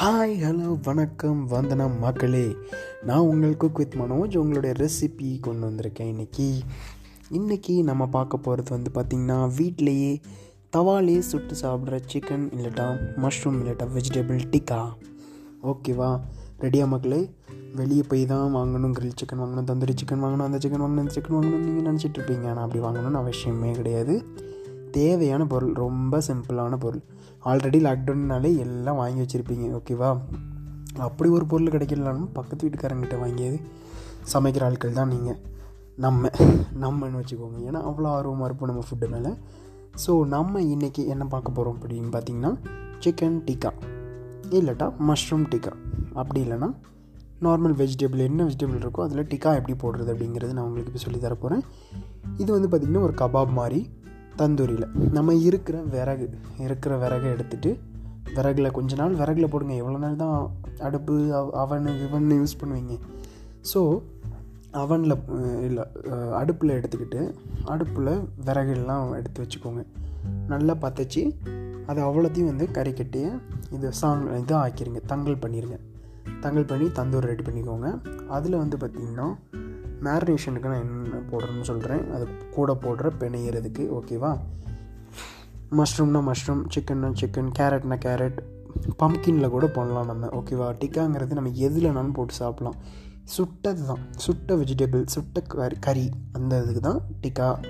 Hi hello வணக்கம் வந்தனம் மக்களே. நான் உங்களுக்கு குக் வித் மனோஜ். உங்களுடைய ரெசிபி கொண்டு வந்திருக்கேன் இன்றைக்கி இன்றைக்கி நம்ம பார்க்க போகிறது வந்து பார்த்திங்கன்னா வீட்டிலையே தவாலே சுட்டு சாப்பிட்ற சிக்கன் இல்லட்டா மஷ்ரூம் இல்லட்டா வெஜிடபிள் டிக்கா ஓகேவா ரெடியாக மக்களே? வெளியே போய் தான் வாங்கணும் கிரில் சிக்கன் வாங்கணும் தந்தூரி சிக்கன் வாங்கணும் அந்த சிக்கன் வாங்கணும் இந்த சிக்கன் வாங்கணும்னு நீங்கள் நினச்சிட்ருப்பீங்க ஆனால் அப்படி வாங்கணும்னு அவசியமே கிடையாது. தேவையான பொருள் ரொம்ப சிம்பிளான பொருள். ஆல்ரெடி லாக்டவுன்னாலே எல்லாம் வாங்கி வச்சுருப்பீங்க ஓகேவா அப்படி ஒரு பொருள் கிடைக்கலனாலும் பக்கத்து வீட்டுக்காரங்கிட்ட வாங்கியது சமைக்கிற ஆட்கள் தான் நீங்கள் நம்ம நம்மன்னு வச்சுக்கோங்க. ஏன்னா அவ்வளோ ஆர்வமாக இருப்போம் நம்ம ஃபுட்டு மேலே. ஸோ நம்ம இன்றைக்கி என்ன பார்க்க போகிறோம் அப்படின்னு பார்த்தீங்கன்னா சிக்கன் டிக்கா இல்லட்டா மஷ்ரூம் டிக்கா அப்படி இல்லைன்னா நார்மல் வெஜிடபிள் என்ன வெஜிடபிள் இருக்கோ அதில் டிக்கா எப்படி போடுறது அப்படிங்கிறது நான் உங்களுக்கு இப்போ சொல்லி தரப்போகிறேன் இது வந்து பார்த்திங்கன்னா ஒரு கபாப் மாதிரி. தந்தூரியில். நம்ம இருக்கிற விறகு இருக்கிற விறகை எடுத்துகிட்டு விறகுல கொஞ்ச நாள் விறகுல போடுங்க. எவ்வளோ நாள் தான் அடுப்பு அவன் இவன் யூஸ் பண்ணுவீங்க. ஸோ அவனில் இல்லை அடுப்பில் எடுத்துக்கிட்டு அடுப்பில் விறகுலாம் எடுத்து வச்சுக்கோங்க. நல்லா பற்றச்சி அது அவ்வளோத்தையும் வந்து கறி கட்டி இது சாங் இதாக ஆக்கிடுங்க தங்கல் பண்ணிடுங்க தங்கல் பண்ணி தந்தூர் ரெடி பண்ணிக்கோங்க. அதில் வந்து பார்த்திங்கன்னா மேரினேஷனுக்கு நான் என்ன போடுறேன்னு சொல்கிறேன் அது கூட போடுற பிணையிறதுக்கு ஓகேவா? மஷ்ரூம்னா மஷ்ரூம் சிக்கன்னா சிக்கன் கேரட்னா கேரட் பம்கினில் கூட போடலாம் நம்ம ஓகேவா? டிக்காங்கிறது நம்ம எதுலனாலும் போட்டு சாப்பிட்லாம். சுட்டது தான் சுட்ட வெஜிடபிள் சுட்ட கறி கறி அந்த இதுக்கு தான் டிக்கா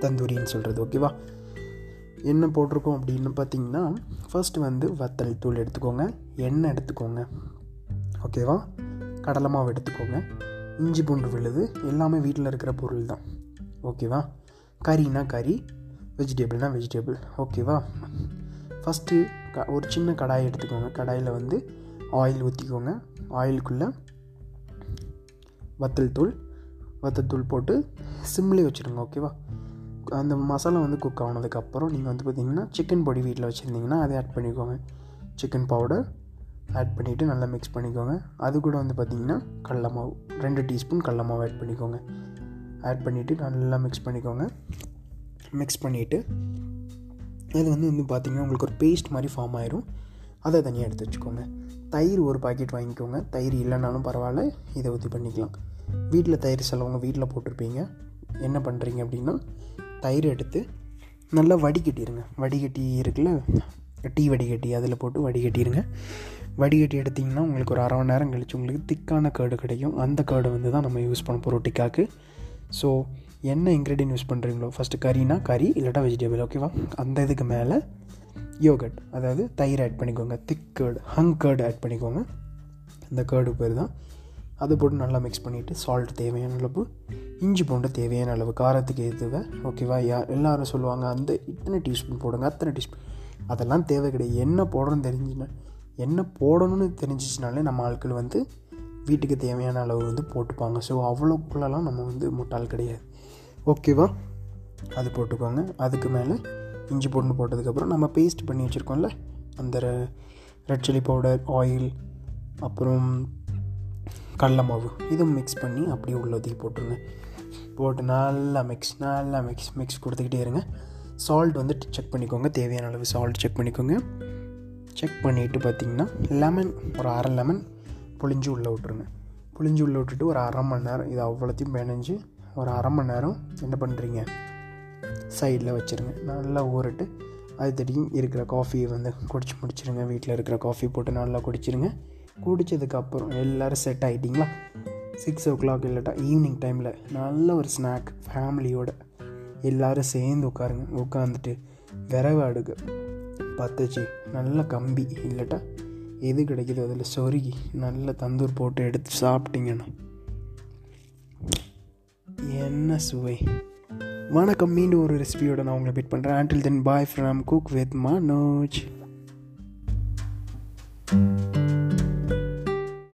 தந்தூரின்னு சொல்கிறது ஓகேவா? என்ன போட்டிருக்கோம் அப்படின்னு பார்த்தீங்கன்னா ஃபஸ்ட்டு வந்து வத்தல் தூள் எடுத்துக்கோங்க எண்ணெய் எடுத்துக்கோங்க ஓகேவா? கடலை மாவு எடுத்துக்கோங்க. இஞ்சி பூண்டு விழுது எல்லாமே வீட்டில் இருக்கிற பொருள் தான். ஓகேவா? கறினா கறி வெஜிடபிள்னா வெஜிடபிள். ஓகேவா? ஃபஸ்ட்டு க ஒரு சின்ன கடாய் எடுத்துக்கோங்க. கடாயில் வந்து ஆயில் ஊற்றிக்கோங்க ஆயிலுக்குள்ளே வத்தல் தூள் வத்தல் தூள் போட்டு சிம்லே வச்சுருங்க. ஓகேவா? அந்த மசாலா வந்து குக் ஆனதுக்கப்புறம் நீங்கள் வந்து பார்த்தீங்கன்னா சிக்கன் பொடி வீட்டில் வச்சுருந்தீங்கன்னா அதை ஆட் பண்ணிக்கோங்க. சிக்கன் பவுடர் ஆட் பண்ணிவிட்டு நல்லா மிக்ஸ் பண்ணிக்கோங்க. அது கூட வந்து பார்த்திங்கன்னா கடல மாவு ரெண்டு டீஸ்பூன் கடல மாவு ஆட் பண்ணிக்கோங்க. ஆட் பண்ணிவிட்டு நல்லா மிக்ஸ் பண்ணிக்கோங்க. மிக்ஸ் பண்ணிவிட்டு அது வந்து வந்து பார்த்திங்கன்னா உங்களுக்கு ஒரு பேஸ்ட் மாதிரி ஃபார்ம் ஆயிரும். அதை தனியாக எடுத்து வச்சுக்கோங்க. தயிர் ஒரு பாக்கெட் வாங்கிக்கோங்க. தயிர் இல்லைனாலும் பரவாயில்ல இதை ஊற்றி பண்ணிக்கலாம். வீட்டில் தயிர் சிலவங்க வீட்டில் போட்டிருப்பீங்க. என்ன பண்ணுறீங்க அப்படின்னா தயிர் எடுத்து நல்லா வடிகட்டிடுங்க வடிகட்டி இருக்குல்ல டீ வடிகட்டி அதில் போட்டு வடிகட்டிடுங்க வடிகட்டி எடுத்திங்கன்னா உங்களுக்கு ஒரு அரை மணி நேரம் கழிச்சு உங்களுக்கு திக்கான கேர்டு கிடைக்கும். அந்த கேர்டு வந்து தான் நம்ம யூஸ் பண்ண போகிறோம் டிக்காக்கு. ஸோ என்ன இன்க்ரீடியன்ட் யூஸ் பண்ணுறீங்களோ ஃபஸ்ட்டு கறினா கறி இல்லாட்டா வெஜிடபிள் ஓகேவா அந்த இதுக்கு மேலே யோகட் அதாவது தயிர் ஆட் பண்ணிக்கோங்க. Thick curd hung curd add பண்ணிக்கோங்க. அந்த கேர்டு பேர் தான். அது போட்டு நல்லா மிக்ஸ் பண்ணிவிட்டு சால்ட் தேவையான அளவு இஞ்சி பூண்டு தேவையான அளவு காரத்துக்கு ஏற்றுவை ஓகேவா யா எல்லோரும் சொல்லுவாங்க அந்த இத்தனை டீஸ்பூன் போடுங்க அத்தனை டீஸ்பூன் அதெல்லாம் தேவை கிடையாது. என்ன போடுறோன்னு தெரிஞ்சுன்னா என்ன போடணும்னு தெரிஞ்சிச்சினாலே நம்ம ஆட்கள் வந்து வீட்டுக்கு தேவையான அளவு வந்து போட்டுப்பாங்க. ஸோ அவ்வளோக்குள்ளெல்லாம் நம்ம வந்து முட்டாள் கிடையாது. ஓகேவா அது போட்டுக்கோங்க. அதுக்கு மேலே இஞ்சி பூண்டு போட்டதுக்கப்புறம் நம்ம பேஸ்ட் பண்ணி வச்சுருக்கோம்ல அந்த ரெட் சில்லி பவுடர் ஆயில் அப்புறம் கடல மாவு. இதை மிக்ஸ் பண்ணி அப்படியே உள்ள ஒதுக்கி போட்டுருங்க. போட்டு நல்லா மிக்ஸ் நல்லா மிக்ஸ் மிக்ஸ் கொடுத்துக்கிட்டே இருங்க. சால்ட் வந்து செக் பண்ணிக்கோங்க. தேவையான அளவு சால்ட் செக் பண்ணிக்கோங்க. செக் பண்ணிவிட்டு பார்த்தீங்கன்னா லெமன் ஒரு அரை லெமன் புளிஞ்சு உள்ளே விட்ருங்க புளிஞ்சு உள்ளே விட்டுட்டு ஒரு அரை மணி நேரம் இது அவ்வளோத்தையும் பிணைஞ்சு ஒரு அரை மணி நேரம் என்ன பண்ணுறீங்க சைடில் வச்சுருங்க. நல்லா ஊறிட்டு அது தெரியும் இருக்கிற காஃபியை வந்து குடிச்சு முடிச்சிருங்க. வீட்டில் இருக்கிற காஃபி போட்டு நல்லா குடிச்சிருங்க. குடித்ததுக்கப்புறம் எல்லோரும் செட் ஆகிட்டிங்களா சிக்ஸ் ஓ கிளாக் இல்லாட்டா ஈவினிங் டைமில் நல்ல ஒரு ஸ்நாக் ஃபேமிலியோட எல்லோரும் சேர்ந்து உட்காருங்க. உட்காந்துட்டு விறகு அடுக்கு. பத்துச்சு நல்ல கம்பி. இல்லட்டா எது கிடைக்குதோ அதில் சொருகி நல்ல தந்தூர் போட்டு எடுத்து சாப்பிட்டீங்கன்னா என்ன சுவை. வணக்கம் மீண்டும் ஒரு ரெசிபியோட நான் உங்களை பிட் பண்ணுறேன் ஆண்டில் then bye from cook with Manoj